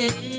yeah.